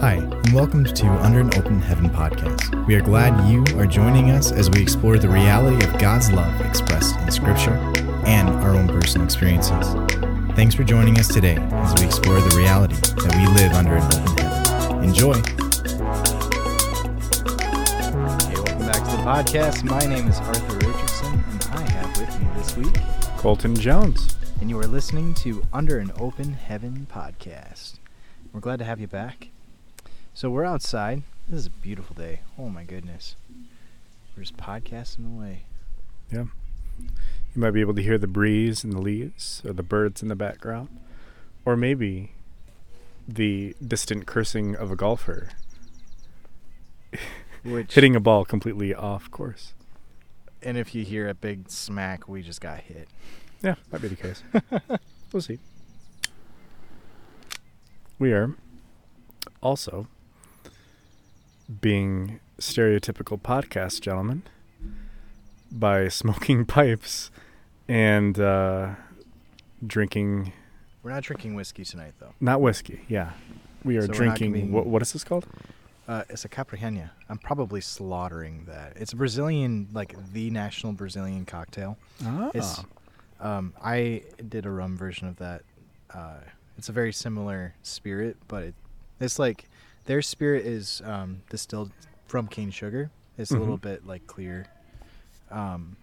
Hi, and welcome to Under an Open Heaven podcast. We are glad you are joining us as we explore the reality of God's love expressed in Scripture and our own personal experiences. Thanks for joining us today as we explore the reality that we live under an open heaven. Enjoy. Hey, welcome back to the podcast. My name is Arthur Richardson, and I have with me this week, Colton Jones. and you are listening to Under an Open Heaven podcast. We're glad to have you back. So we're outside. This is a beautiful day. Oh my goodness. We're just podcasting away. Yeah. You might be able to hear the breeze and the leaves or the birds in the background. Or maybe the distant cursing of a golfer Which hitting a ball completely off course. and if you hear a big smack, we just got hit. Yeah, might be the case. we'll see. We are also being stereotypical podcast gentlemen by smoking pipes and uh, drinking We're not drinking whiskey tonight though. not whiskey. Yeah, we are So drinking. being- What, what is this called? Uh, it's a Caprihena. I'm probably slaughtering that. It's a Brazilian, like the national Brazilian cocktail. Oh, It's, um, I did a rum version of that. Uh, it's a very similar spirit, but it, it's like their spirit is um, distilled from cane sugar. It's a little Mhm. bit like clear. Um,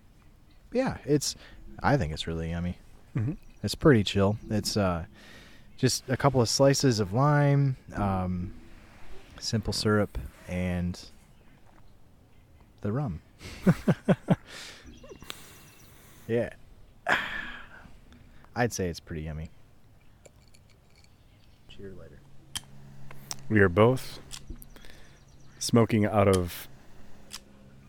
yeah, it's. I think it's really yummy. Mhm. It's pretty chill. It's uh, just a couple of slices of lime, um, simple syrup, and the rum. yeah. I'd say it's pretty yummy. Cheer. We are both smoking out of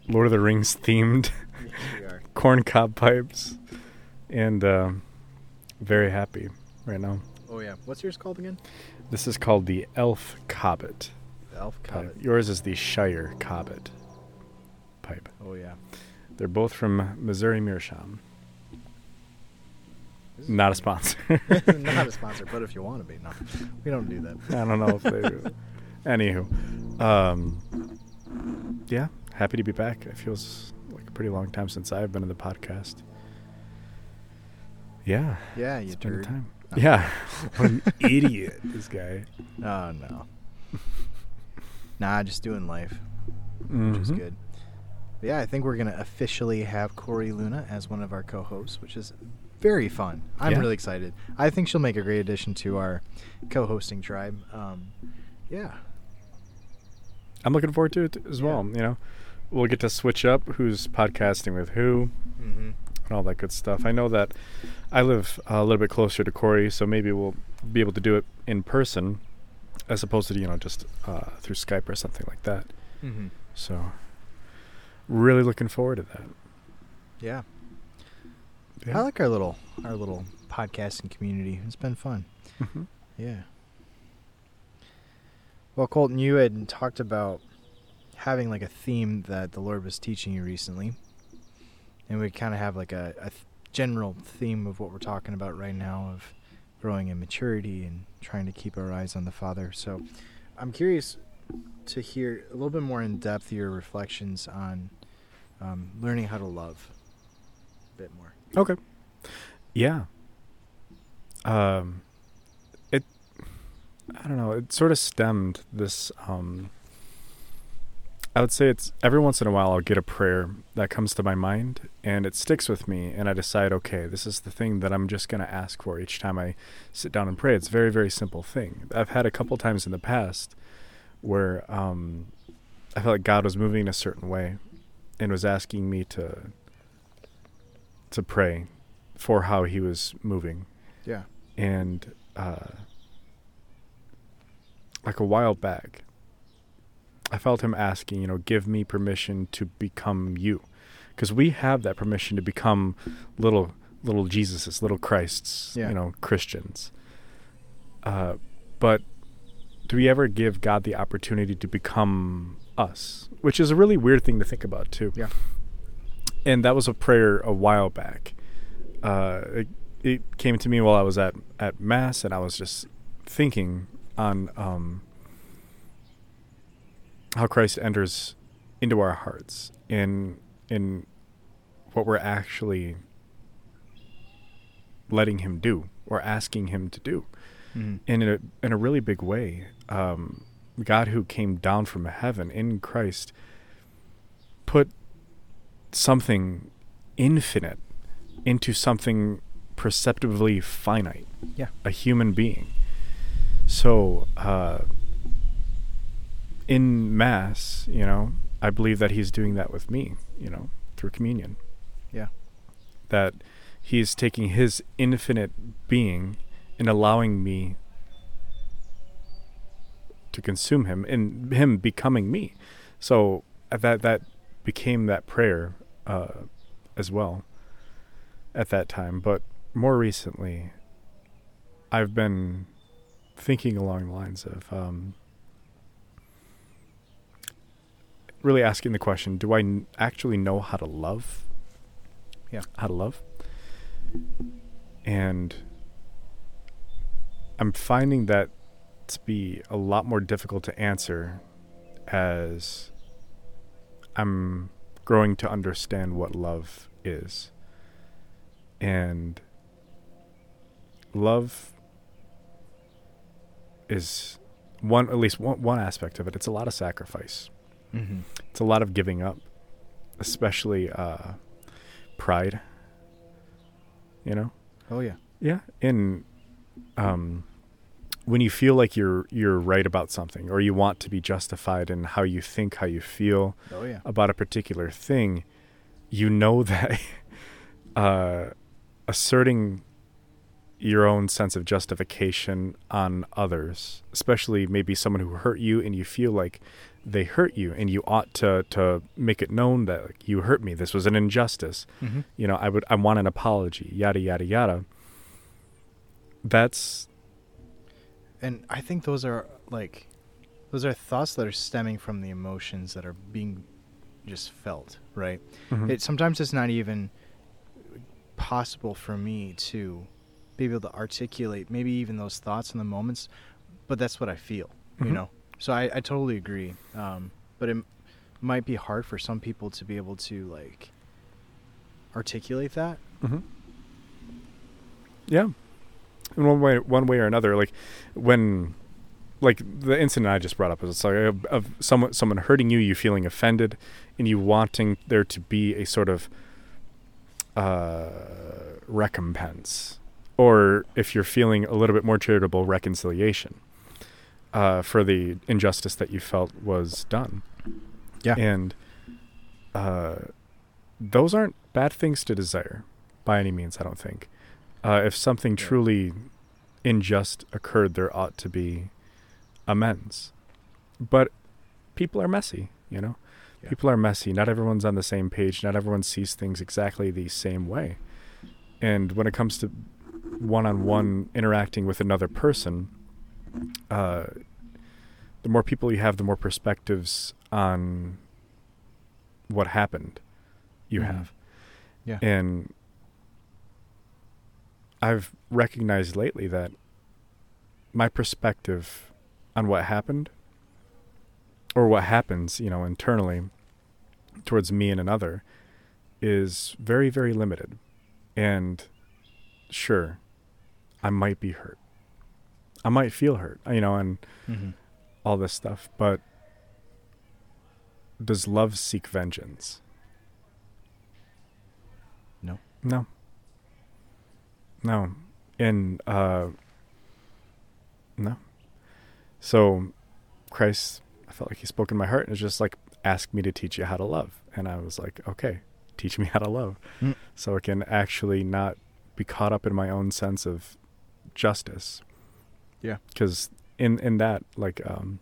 Lord of the Rings themed are. corncob pipes, and um very happy right now. Oh yeah. What's yours called again? This is called the Elf Cobbet The Elf pipe. Cobbet. Yours is the Shire Cobbet pipe. Oh yeah. They're both from Missouri Meerschaum. Not a sponsor. Not a sponsor, but if you want to be, no, we don't do that. I don't know if they do. Anywho, um, yeah, happy to be back. It feels like a pretty long time since I've been in the podcast. Yeah, Yeah, you it's been a time. No. Yeah, what an idiot this guy. Oh no. nah, just doing life, which is Mhm. good. But yeah, I think we're gonna officially have Corey Luna as one of our co-hosts, which is very fun. I'm Yeah. really excited. I think she'll make a great addition to our co-hosting tribe. Um, yeah. I'm looking forward to it as Yeah. well. You know, we'll get to switch up who's podcasting with who Mm-hmm. and all that good stuff. I know that I live a little bit closer to Corey, so maybe we'll be able to do it in person as opposed to you know just uh, through Skype or something like that. Mm-hmm. So, really looking forward to that. Yeah. Yeah. I like our little our little podcasting community. It's been fun. Mhm. Yeah. Well, Colton, you had talked about having like a theme that the Lord was teaching you recently, and we kind of have like a, a general theme of what we're talking about right now of growing in maturity and trying to keep our eyes on the Father. So, I'm curious to hear a little bit more in depth your reflections on um, learning how to love a bit more. Okay. Yeah. Um, it. I don't know. It sort of stemmed this. Um, I would say it's every once in a while I'll get a prayer that comes to my mind and it sticks with me, and I decide, okay, this is the thing that I'm just going to ask for each time I sit down and pray. It's a very, very simple thing. I've had a couple times in the past where um, I felt like God was moving in a certain way and was asking me to to pray for how he was moving Yeah. and uh, like a while back i felt him asking you know give me permission to become you because we have that permission to become little little jesuses little christs Yeah. you know christians uh, but do we ever give god the opportunity to become us which is a really weird thing to think about too Yeah. And that was a prayer a while back uh, it, it came to me while I was at at mass, and I was just thinking on um, how Christ enters into our hearts in in what we're actually letting him do or asking him to do Mhm. in a in a really big way. Um, God, who came down from heaven in Christ, put something infinite into something perceptibly finite. Yeah. a human being. So, uh, in mass, you know, I believe that he's doing that with me. You know, through communion. Yeah. That he's taking his infinite being and allowing me to consume him and him becoming me. So that that became that prayer uh, as well at that time. But more recently, I've been thinking along the lines of um, really asking the question: Do I n- actually know how to love? Yeah. how to love, and I'm finding that to be a lot more difficult to answer as I'm growing to understand what love is. And love is one at least one, one aspect of it. It's a lot of sacrifice. Mhm. It's a lot of giving up, especially uh, pride. You know? Oh yeah. Yeah, In um, when you feel like you're you're right about something, or you want to be justified in how you think, how you feel Oh yeah. about a particular thing, you know that uh, asserting your own sense of justification on others, especially maybe someone who hurt you, and you feel like they hurt you, and you ought to to make it known that like, you hurt me. This was an injustice Mm-hmm. you know i would i want an apology yada yada yada that's And I think those are like, those are thoughts that are stemming from the emotions that are being just felt, right? mhm. It sometimes it's not even possible for me to be able to articulate maybe even those thoughts in the moments, but that's what I feel, Mhm. you know. So I, I totally agree. Um, but it m- might be hard for some people to be able to like articulate that. Mhm. yeah in one way one way or another like when like the incident i just brought up is it's like of, of someone someone hurting you you feeling offended and you wanting there to be a sort of uh recompense or if you're feeling a little bit more charitable reconciliation uh for the injustice that you felt was done Yeah. and uh those aren't bad things to desire by any means i don't think uh, if something Yeah. truly unjust occurred there ought to be amends but people are messy you know Yeah. people are messy not everyone's on the same page not everyone sees things exactly the same way and when it comes to one-on-one interacting with another person uh, the more people you have the more perspectives on what happened you Mhm. have Yeah. and I've recognized lately that my perspective on what happened or what happens, you know, internally towards me and another is very, very limited. And sure, I might be hurt. I might feel hurt, you know, and Mm-hmm. all this stuff, but does love seek vengeance? No. No. No. And uh no. So Christ I felt like he spoke in my heart and was just like ask me to teach you how to love. And I was like, okay, teach me how to love. Mm. So I can actually not be caught up in my own sense of justice. Yeah. Cuz in in that like um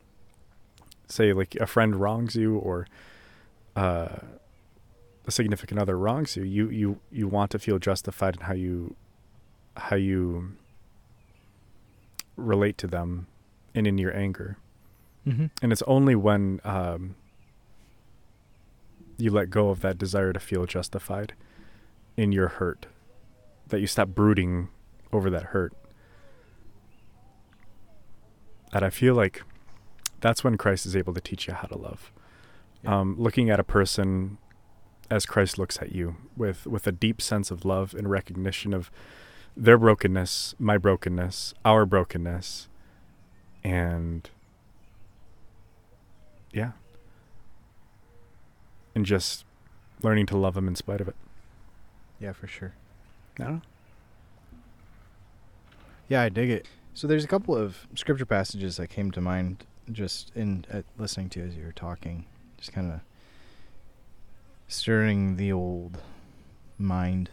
say like a friend wrongs you or uh a significant other wrongs you, you you you want to feel justified in how you how you relate to them and in your anger. Mm-hmm. And it's only when um, you let go of that desire to feel justified in your hurt that you stop brooding over that hurt. And I feel like that's when Christ is able to teach you how to love. Yeah. Um, looking at a person as Christ looks at you with with a deep sense of love and recognition of their brokenness, my brokenness, our brokenness, and yeah, and just learning to love them in spite of it. Yeah, for sure. I. Yeah, I dig it. So there's a couple of scripture passages that came to mind just in uh, listening to you as you were talking, just kind of stirring the old mind.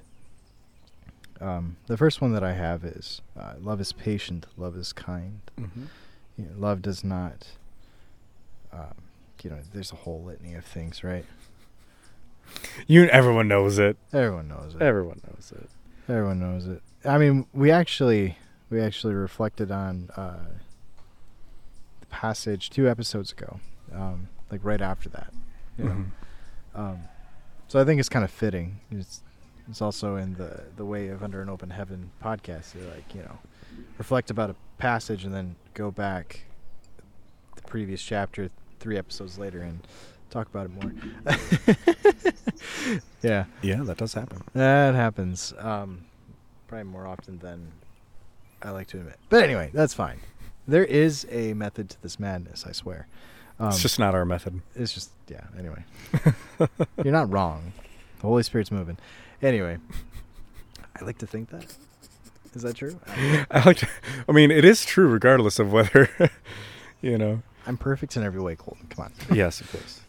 Um, the first one that I have is uh, love is patient, love is kind. Mm-hmm. You know, love does not. Um, you know, there's a whole litany of things, right? You, everyone knows it. Everyone knows it. Everyone knows it. Everyone knows it. I mean, we actually we actually reflected on uh, the passage two episodes ago, um, like right after that. You know? Mhm. um, so I think it's kind of fitting. It's it's also in the the way of Under an Open Heaven podcast. You like you know reflect about a passage and then go back the previous chapter three episodes later and talk about it more. yeah. Yeah, that does happen. That happens. Um, probably more often than I like to admit. But anyway, that's fine. There is a method to this madness, I swear. Um, it's just not our method. it's just, yeah, anyway. You're not wrong. The Holy Spirit's moving. Anyway, I like to think that. Is that true? I- like. To, I mean, it is true, regardless of whether, you know. I'm perfect in every way, Colton. Come on. Yes, of course.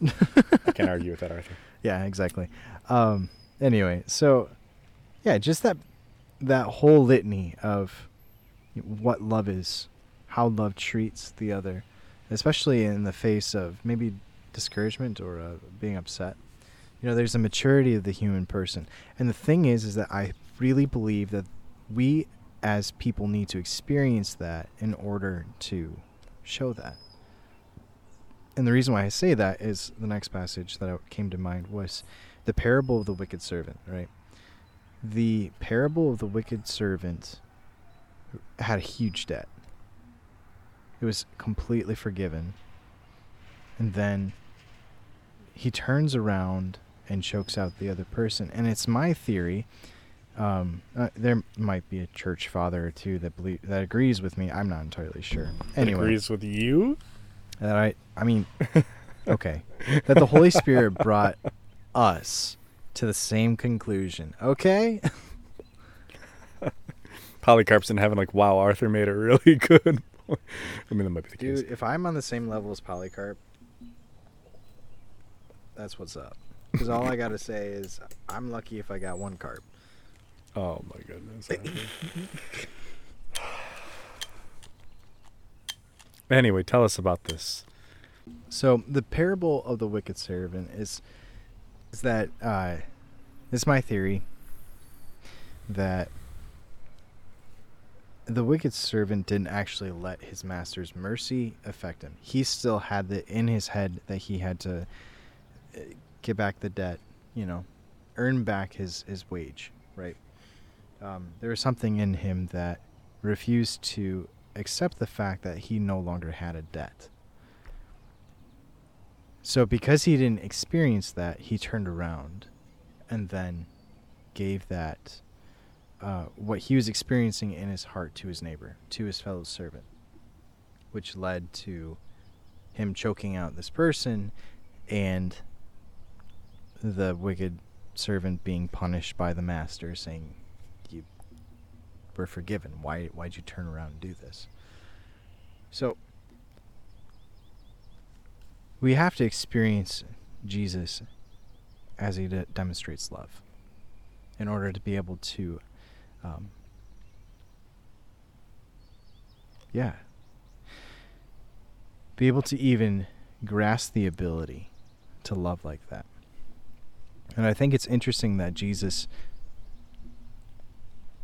I can't argue with that, Arthur. yeah, exactly. Um, anyway, so yeah, just that that whole litany of what love is, how love treats the other, especially in the face of maybe discouragement or uh, being upset. You know, there's a maturity of the human person, and the thing is, is that I really believe that we as people need to experience that in order to show that. And the reason why I say that is the next passage that came to mind was the parable of the wicked servant, right? The parable of the wicked servant had a huge debt. It was completely forgiven. And then he turns around and chokes out the other person. And it's my theory. Um, uh, there might be a church father or two that believe that agrees with me. I'm not entirely sure. Anyway, agrees with you. that I I mean okay that the Holy Spirit brought us to the same conclusion. Okay? Polycarp's in heaven, like, wow, Arthur made a really good. point." I mean, that might be the case. Dude, if I'm on the same level as Polycarp, that's what's up. Cuz all I got to say is I'm lucky if I got one carp. Oh my goodness. Anyway, tell us about this. So the parable of the wicked servant is is that uh, it's my theory that the wicked servant didn't actually let his master's mercy affect him. He still had the in his head that he had to get back the debt, you know, earn back his his wage, right? Um, there was something in him that refused to accept the fact that he no longer had a debt. So because he didn't experience that, he turned around and then gave that uh, what he was experiencing in his heart to his neighbor, to his fellow servant, which led to him choking out this person and the wicked servant being punished by the master, saying, "You were forgiven. Why? Why'd you turn around and do this?" So we have to experience Jesus as he de- demonstrates love in order to be able to, um, yeah, be able to even grasp the ability to love like that. And I think it's interesting that Jesus,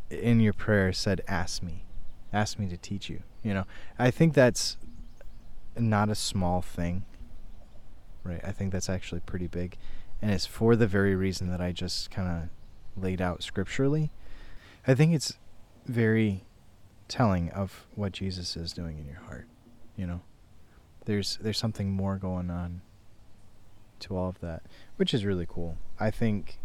in your prayer, said, Ask me. Ask me to teach you. You know, I think that's not a small thing right? I think that's actually pretty big. And it's for the very reason that I just kind of laid out scripturally. I think it's very telling of what Jesus is doing in your heart, you know? there's there's something more going on to all of that, which is really cool. I think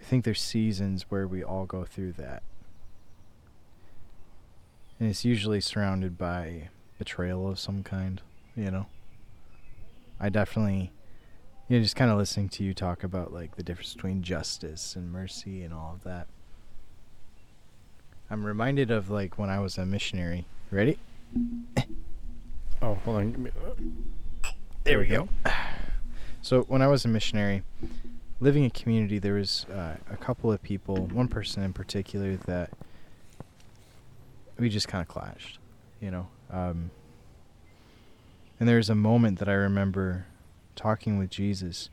I think there's seasons where we all go through that. And it's usually surrounded by betrayal of some kind, you know. I definitely you know, just kind of listening to you talk about like the difference between justice and mercy and all of that. I'm reminded of like when I was a missionary. Ready? Oh, hold on. Uh, There we go. So when I was a missionary, living in community, there was uh, a couple of people, one person in particular that we just kind of clashed, you know. Um, and there was a moment that I remember talking with Jesus,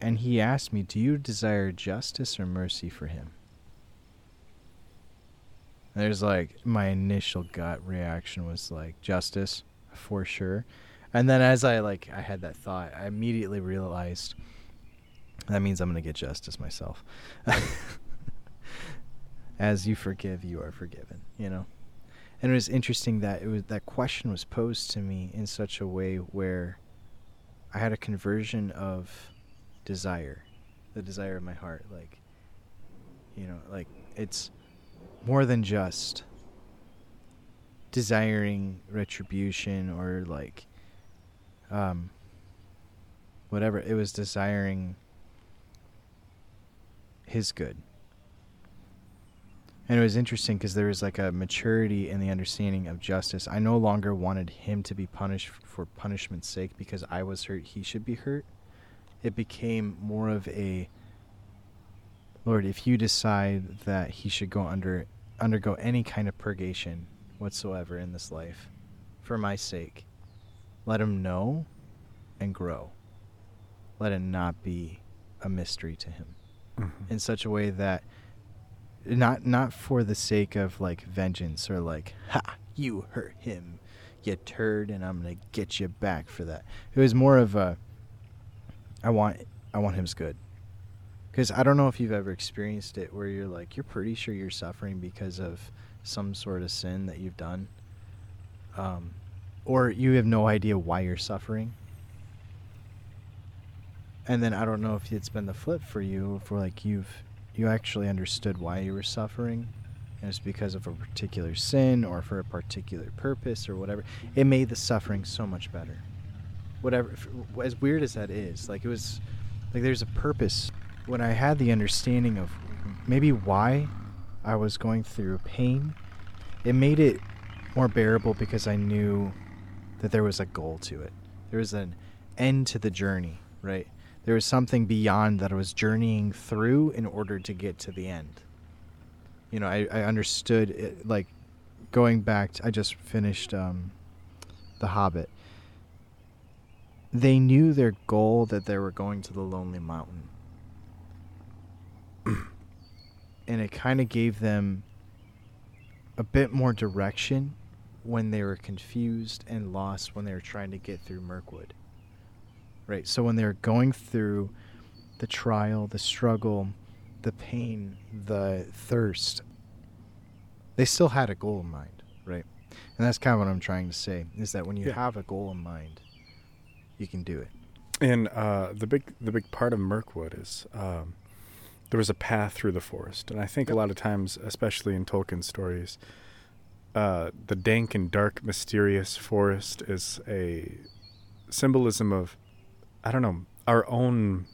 and he asked me, "Do you desire justice or mercy for him?" There's like my initial gut reaction was like justice for sure. And then as I like I had that thought, I immediately realized that means I'm going to get justice myself. as you forgive, you are forgiven, you know. And it was interesting that it was that question was posed to me in such a way where I had a conversion of desire, the desire of my heart like you know, like it's more than just desiring retribution or like um whatever. It was desiring his good. And it was interesting because there was like a maturity in the understanding of justice. I no longer wanted him to be punished for punishment's sake because i was hurt he should be hurt. It became more of a lord if you decide that he should go under undergo any kind of purgation whatsoever in this life for my sake. Let him know and grow. Let it not be a mystery to him mhm. in such a way that not not for the sake of like vengeance or like ha you hurt him. You turd and i'm gonna get you back for that. It was more of a i want i want him's good because i don't know if you've ever experienced it where you're like you're pretty sure you're suffering because of some sort of sin that you've done um, or you have no idea why you're suffering and then I don't know if it's been the flip for you, for like you've you actually understood why you were suffering, and it's because of a particular sin or for a particular purpose or whatever. It made the suffering so much better. Whatever, as weird as that is, like it was, like there's a purpose. When I had the understanding of maybe why I was going through pain, it made it more bearable because I knew that there was a goal to it. There was an end to the journey, right? There was something beyond that I was journeying through in order to get to the end. You know, I, I understood it, like going back. To, I just finished um, The Hobbit. They knew their goal that they were going to the Lonely Mountain. and it kind of gave them a bit more direction when they were confused and lost when they were trying to get through Mirkwood. Right. So when they're going through the trial, the struggle, the pain, the thirst, they still had a goal in mind, right? And that's kind of what I'm trying to say is that when you Yeah. have a goal in mind, you can do it. And uh, the big the big part of Mirkwood is um, there was a path through the forest, and I think a lot of times, especially in Tolkien stories, uh, the dank and dark, mysterious forest is a symbolism of I don't know our own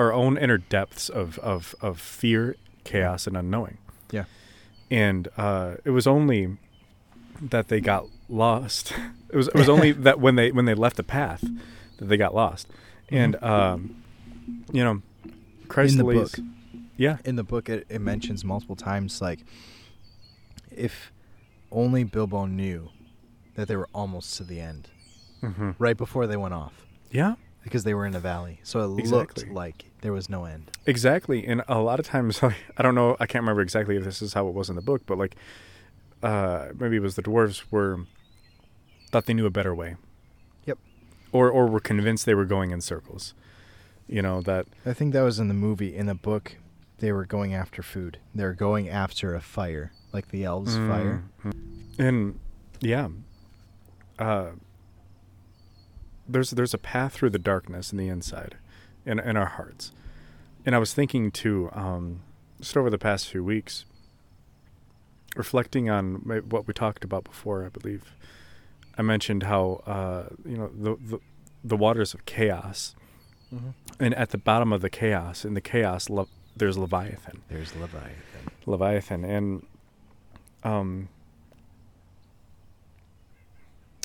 our own inner depths of of of fear, chaos, and unknowing. Yeah. And uh, it was only that they got lost. It was it was only that when they when they left the path that they got lost. And Mhm. um, you know, Christ in the book, Yeah. in the book, it, it mentions multiple times like if only Bilbo knew that they were almost to the end, hmm right before they went off, Yeah. because they were in a valley, so it Exactly. looked like there was no end. Exactly, and a lot of times, like, I don't know, I can't remember exactly if this is how it was in the book, but like, uh, maybe it was the dwarves were thought they knew a better way. Yep. Or or were convinced they were going in circles. You know that I think that was in the movie. In the book, they were going after food. They were going after a fire, like the elves' fire. Mm, And yeah, uh, there's there's a path through the darkness in the inside, in in our hearts. And I was thinking too, um, just over the past few weeks, reflecting on what we talked about before. I believe I mentioned how uh, you know the, the the waters of chaos, Mm-hmm. and at the bottom of the chaos, in the chaos, le- there's Leviathan. There's Leviathan. Leviathan and um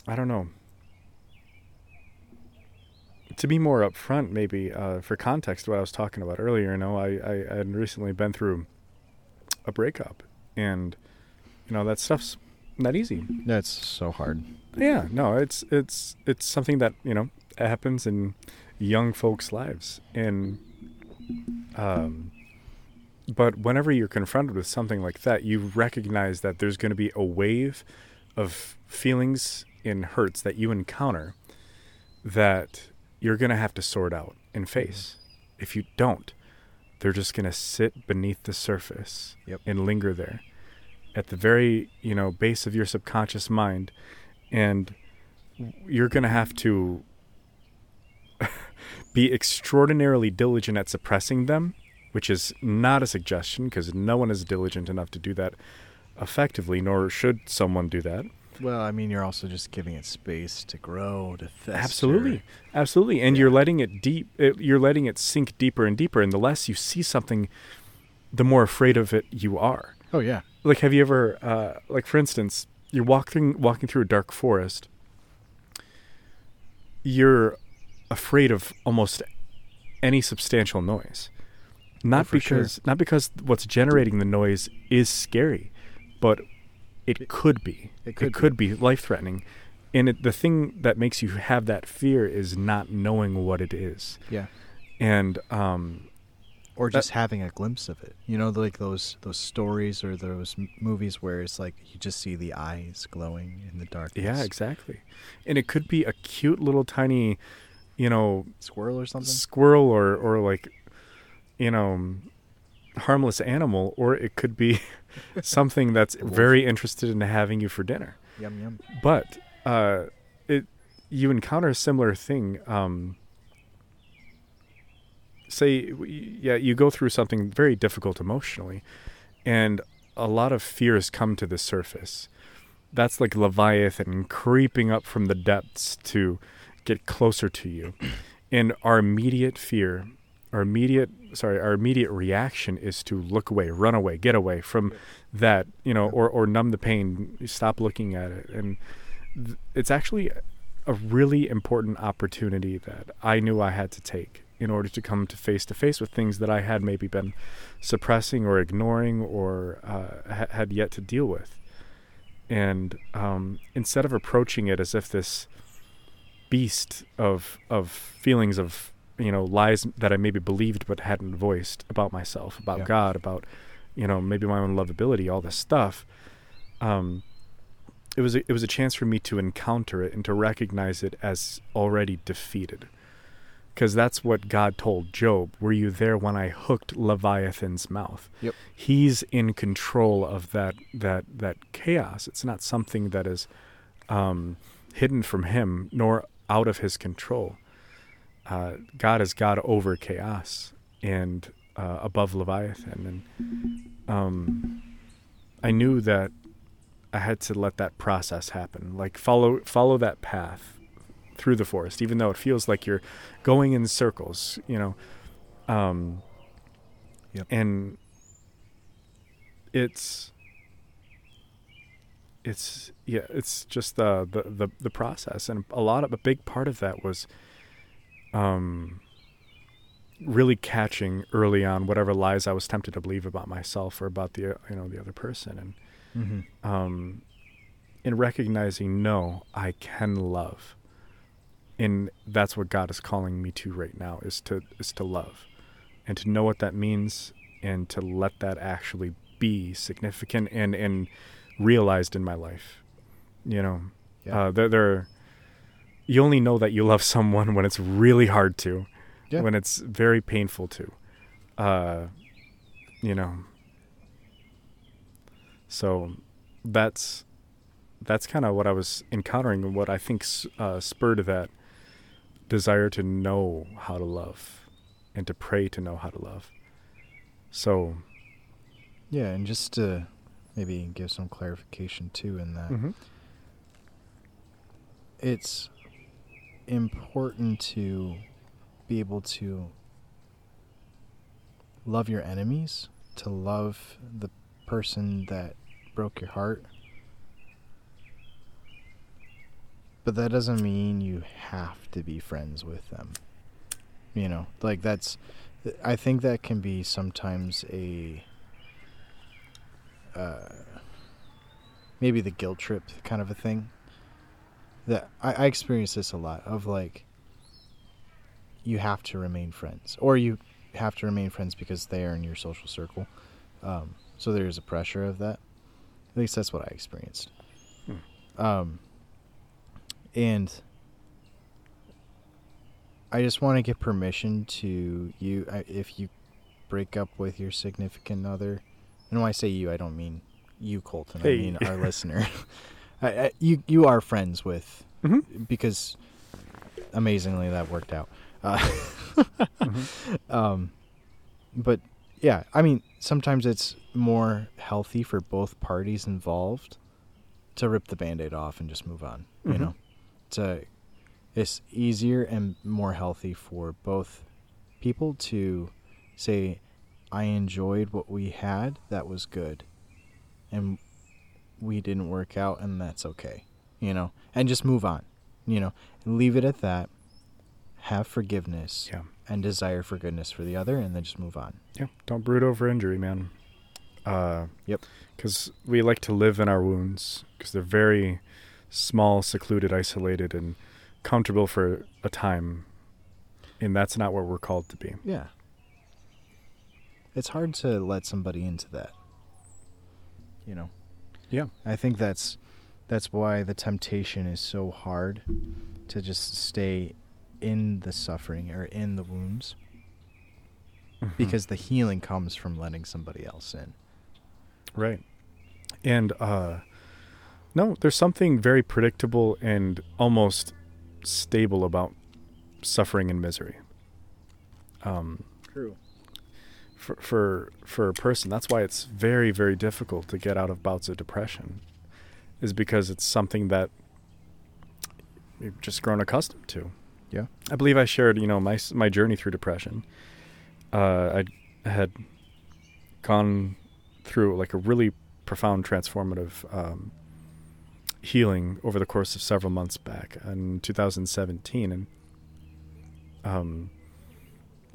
I don't know. To be more upfront, maybe uh, for context, what I was talking about earlier, you know, I, I, I had recently been through a breakup, and you know that stuff's not easy. That's so hard. Yeah, no, it's it's it's something that you know happens in young folks' lives, and um, but whenever you're confronted with something like that, you recognize that there's going to be a wave of feelings and hurts that you encounter that you're going to have to sort out and face. If you don't, they're just going to sit beneath the surface Yep. and linger there at the very, you know, base of your subconscious mind and you're going to have to be extraordinarily diligent at suppressing them, which is not a suggestion because no one is diligent enough to do that effectively, nor should someone do that. Well, I mean, you're also just giving it space to grow, to fester. Absolutely, absolutely, and Yeah. you're letting it deep. It, you're letting it sink deeper and deeper, and the less you see something, the more afraid of it you are. Oh yeah. Like, have you ever, uh, like, for instance, you're walking walking through a dark forest. You're afraid of almost any substantial noise, not sure. because not because what's generating the noise is scary, but it It- could be. it could it could be life threatening. And it, the thing that makes you have that fear is not knowing what it is. Yeah. And um, Or That- just having a glimpse of it. You know, like those those stories or those m- movies where it's like you just see the eyes glowing in the darkness. yeah, exactly. And it could be a cute little tiny, you know, Squirrel or something. squirrel or or like, you know, harmless animal, or it could be something that's very interested in having you for dinner. Yum yum. but uh, it you encounter a similar thing. Um, say, yeah, you go through something very difficult emotionally, and a lot of fears come to the surface. That's like Leviathan creeping up from the depths to get closer to you, and our immediate fear, our immediate sorry, our immediate reaction is to look away, run away, get away from that, you know, or or numb the pain, stop looking at it, and th- it's actually a really important opportunity that I knew I had to take in order to come to face to face with things that I had maybe been suppressing or ignoring or uh, ha- had yet to deal with. And um, instead of approaching it as if this beast of of feelings of you know lies that I maybe believed but hadn't voiced about myself, about Yeah. God, about you know maybe my own lovability, all this stuff. Um, it was a, it was a chance for me to encounter it and to recognize it as already defeated. Because that's what God told Job. Were you there when I hooked Leviathan's mouth? Yep. He's in control of that that that chaos. It's not something that is um, hidden from him nor out of his control. Uh, God is God over chaos and uh, above Leviathan, and um, I knew that I had to let that process happen. Like follow follow that path through the forest, even though it feels like you're going in circles. You know, um, Yep. and it's it's yeah, it's just the, the the the process, and a lot of a big part of that was um really catching early on whatever lies I was tempted to believe about myself or about the you know the other person. And Mm-hmm. um, in recognizing no i can love. And that's what god is calling me to right now is to is to love and to know what that means and to let that actually be significant and and realized in my life you know Yeah. uh you only know that you love someone when it's really hard to Yeah. when it's very painful to. Uh, you know. So that's that's kind of what I was encountering and what I think uh, spurred that desire to know how to love and to pray to know how to love. So, Yeah, and just to maybe you can give some clarification too in that mhm. it's important to be able to love your enemies, to love the person that broke your heart. But that doesn't mean you have to be friends with them. You know, like that's I think that can be sometimes a uh, maybe the guilt trip kind of a thing. That I, I experience this a lot of like you have to remain friends or you have to remain friends because they are in your social circle. Um, so there's a pressure of that. At least that's what i experienced. Um, and i just want to get permission to you if you break up with your significant other and when i say you i don't mean you colton Hey. i mean our listener I, I, you you are friends with Mhm. because amazingly that worked out. Uh, Mhm. um, but yeah, I mean sometimes it's more healthy for both parties involved to rip the band-aid off and just move on. You Mhm. know, to it's easier and more healthy for both people to say, "I enjoyed what we had. That was good," and we didn't work out, and that's okay. You know, and just move on. You know, leave it at that. Have forgiveness yeah. and desire for goodness for the other, and then just move on. Yeah, don't brood over injury, man. Uh, Yep. Because we like to live in our wounds because they're very small, secluded, isolated, and comfortable for a time. And that's not what we're called to be. Yeah. It's hard to let somebody into that. You know. Yeah. I think that's that's why the temptation is so hard to just stay in the suffering or in the wounds Mhm. because the healing comes from letting somebody else in. Right. And uh no, there's something very predictable and almost stable about suffering and misery. Um True. For for for a person, that's why it's very very difficult to get out of bouts of depression is because it's something that you've just grown accustomed to. Yeah. I believe I shared, you know, my my journey through depression. Uh I had gone through like a really profound transformative um, healing over the course of several months back in 2017 and um,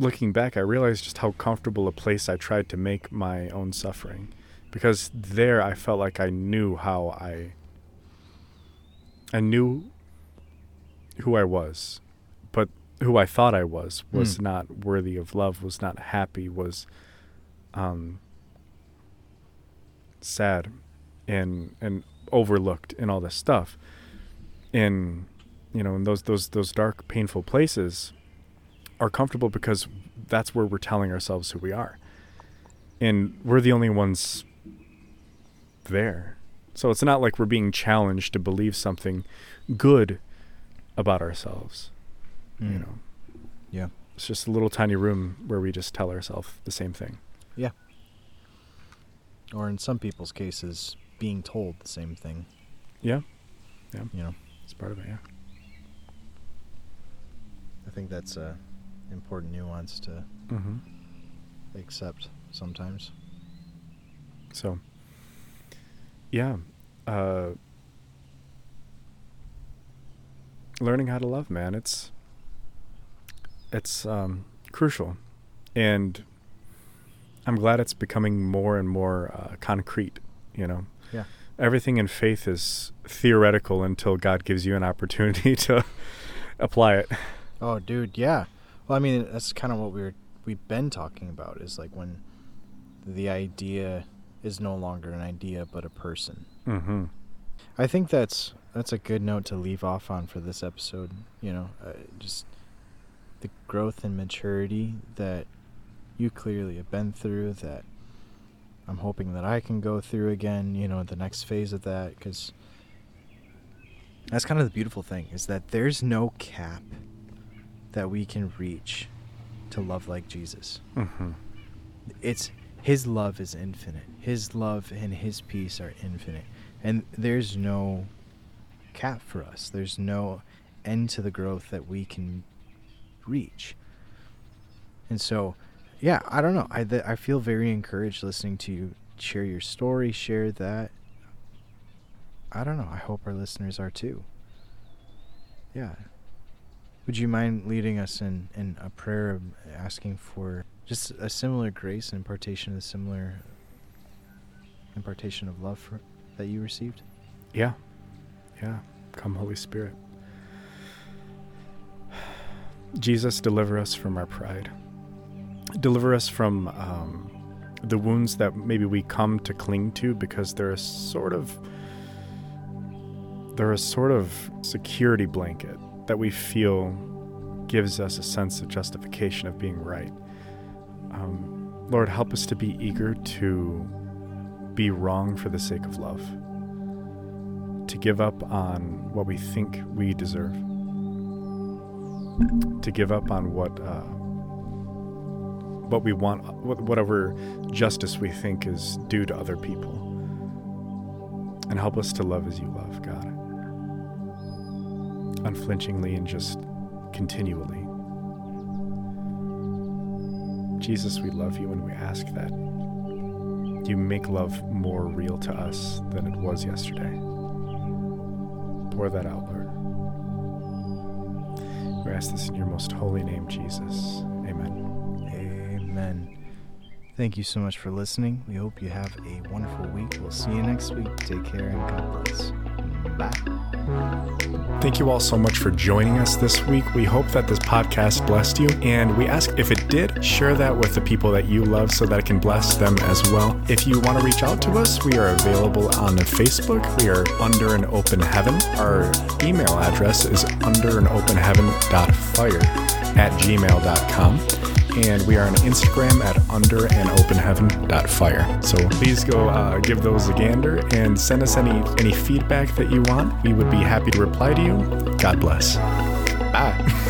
looking back i realized just how comfortable a place i tried to make my own suffering. Because there i felt like i knew how i i knew who i was. But who i thought i was was Hmm. not worthy of love was not happy was um sad and and overlooked and all this stuff. And you know in those those those dark painful places are comfortable because that's where we're telling ourselves who we are and we're the only ones there so it's not like we're being challenged to believe something good about ourselves you Mm. know Yeah. it's just a little tiny room where we just tell ourselves the same thing Yeah. Or in some people's cases, being told the same thing. yeah yeah You know. it's part of it yeah I think that's a important nuance to mm-hmm. accept sometimes. So, yeah, uh, learning how to love, man, it's it's um, crucial, and I'm glad it's becoming more and more uh, concrete. You know, Yeah. everything in faith is theoretical until God gives you an opportunity to apply it. Oh, dude, yeah. Well, I mean, that's kind of what we were we've been talking about is like when the idea is no longer an idea but a person. Mm-hmm. I think that's that's a good note to leave off on for this episode. You know, uh, just the growth and maturity that you clearly have been through that I'm hoping that I can go through again, you know, the next phase of that cuz that's kind of the beautiful thing is that there's no cap that we can reach to love like Jesus. Mm-hmm. It's his love is infinite. His love and his peace are infinite. And there's no cap for us. There's no end to the growth that we can reach. And so, yeah, I don't know. I th- I feel very encouraged listening to you share your story, share that. I don't know. I hope our listeners are too. Yeah. Would you mind leading us in, in a prayer of asking for just a similar grace and impartation, of a similar impartation of love for, that you received? Yeah. Yeah. Come, Holy Spirit. Jesus, deliver us from our pride. Deliver us from um, the wounds that maybe we come to cling to because they're a sort of they're a sort of security blanket that we feel gives us a sense of justification of being right. Um, Lord, help us to be eager to be wrong for the sake of love, to give up on what we think we deserve, to give up on what uh, what we want, whatever justice we think is due to other people, and help us to love as you love, God, unflinchingly and just continually. Jesus, we love you and we ask that you make love more real to us than it was yesterday. Pour that out, Lord. We ask this in your most holy name, Jesus. Amen. Amen. Thank you so much for listening. We hope you have a wonderful week. We'll see you next week. Take care and God bless. Bye. Thank you all so much for joining us this week. We hope that this podcast blessed you, and we ask if it did, share that with the people that you love so that it can bless them as well. If you want to reach out to us, we are available on Facebook. We are under an open heaven. Our email address is under an open heaven.fire at gmail.com and we are on Instagram at under an open heaven fire. So please go uh, give those a gander and send us any any feedback that you want. We would be happy to reply to you. God bless. Bye.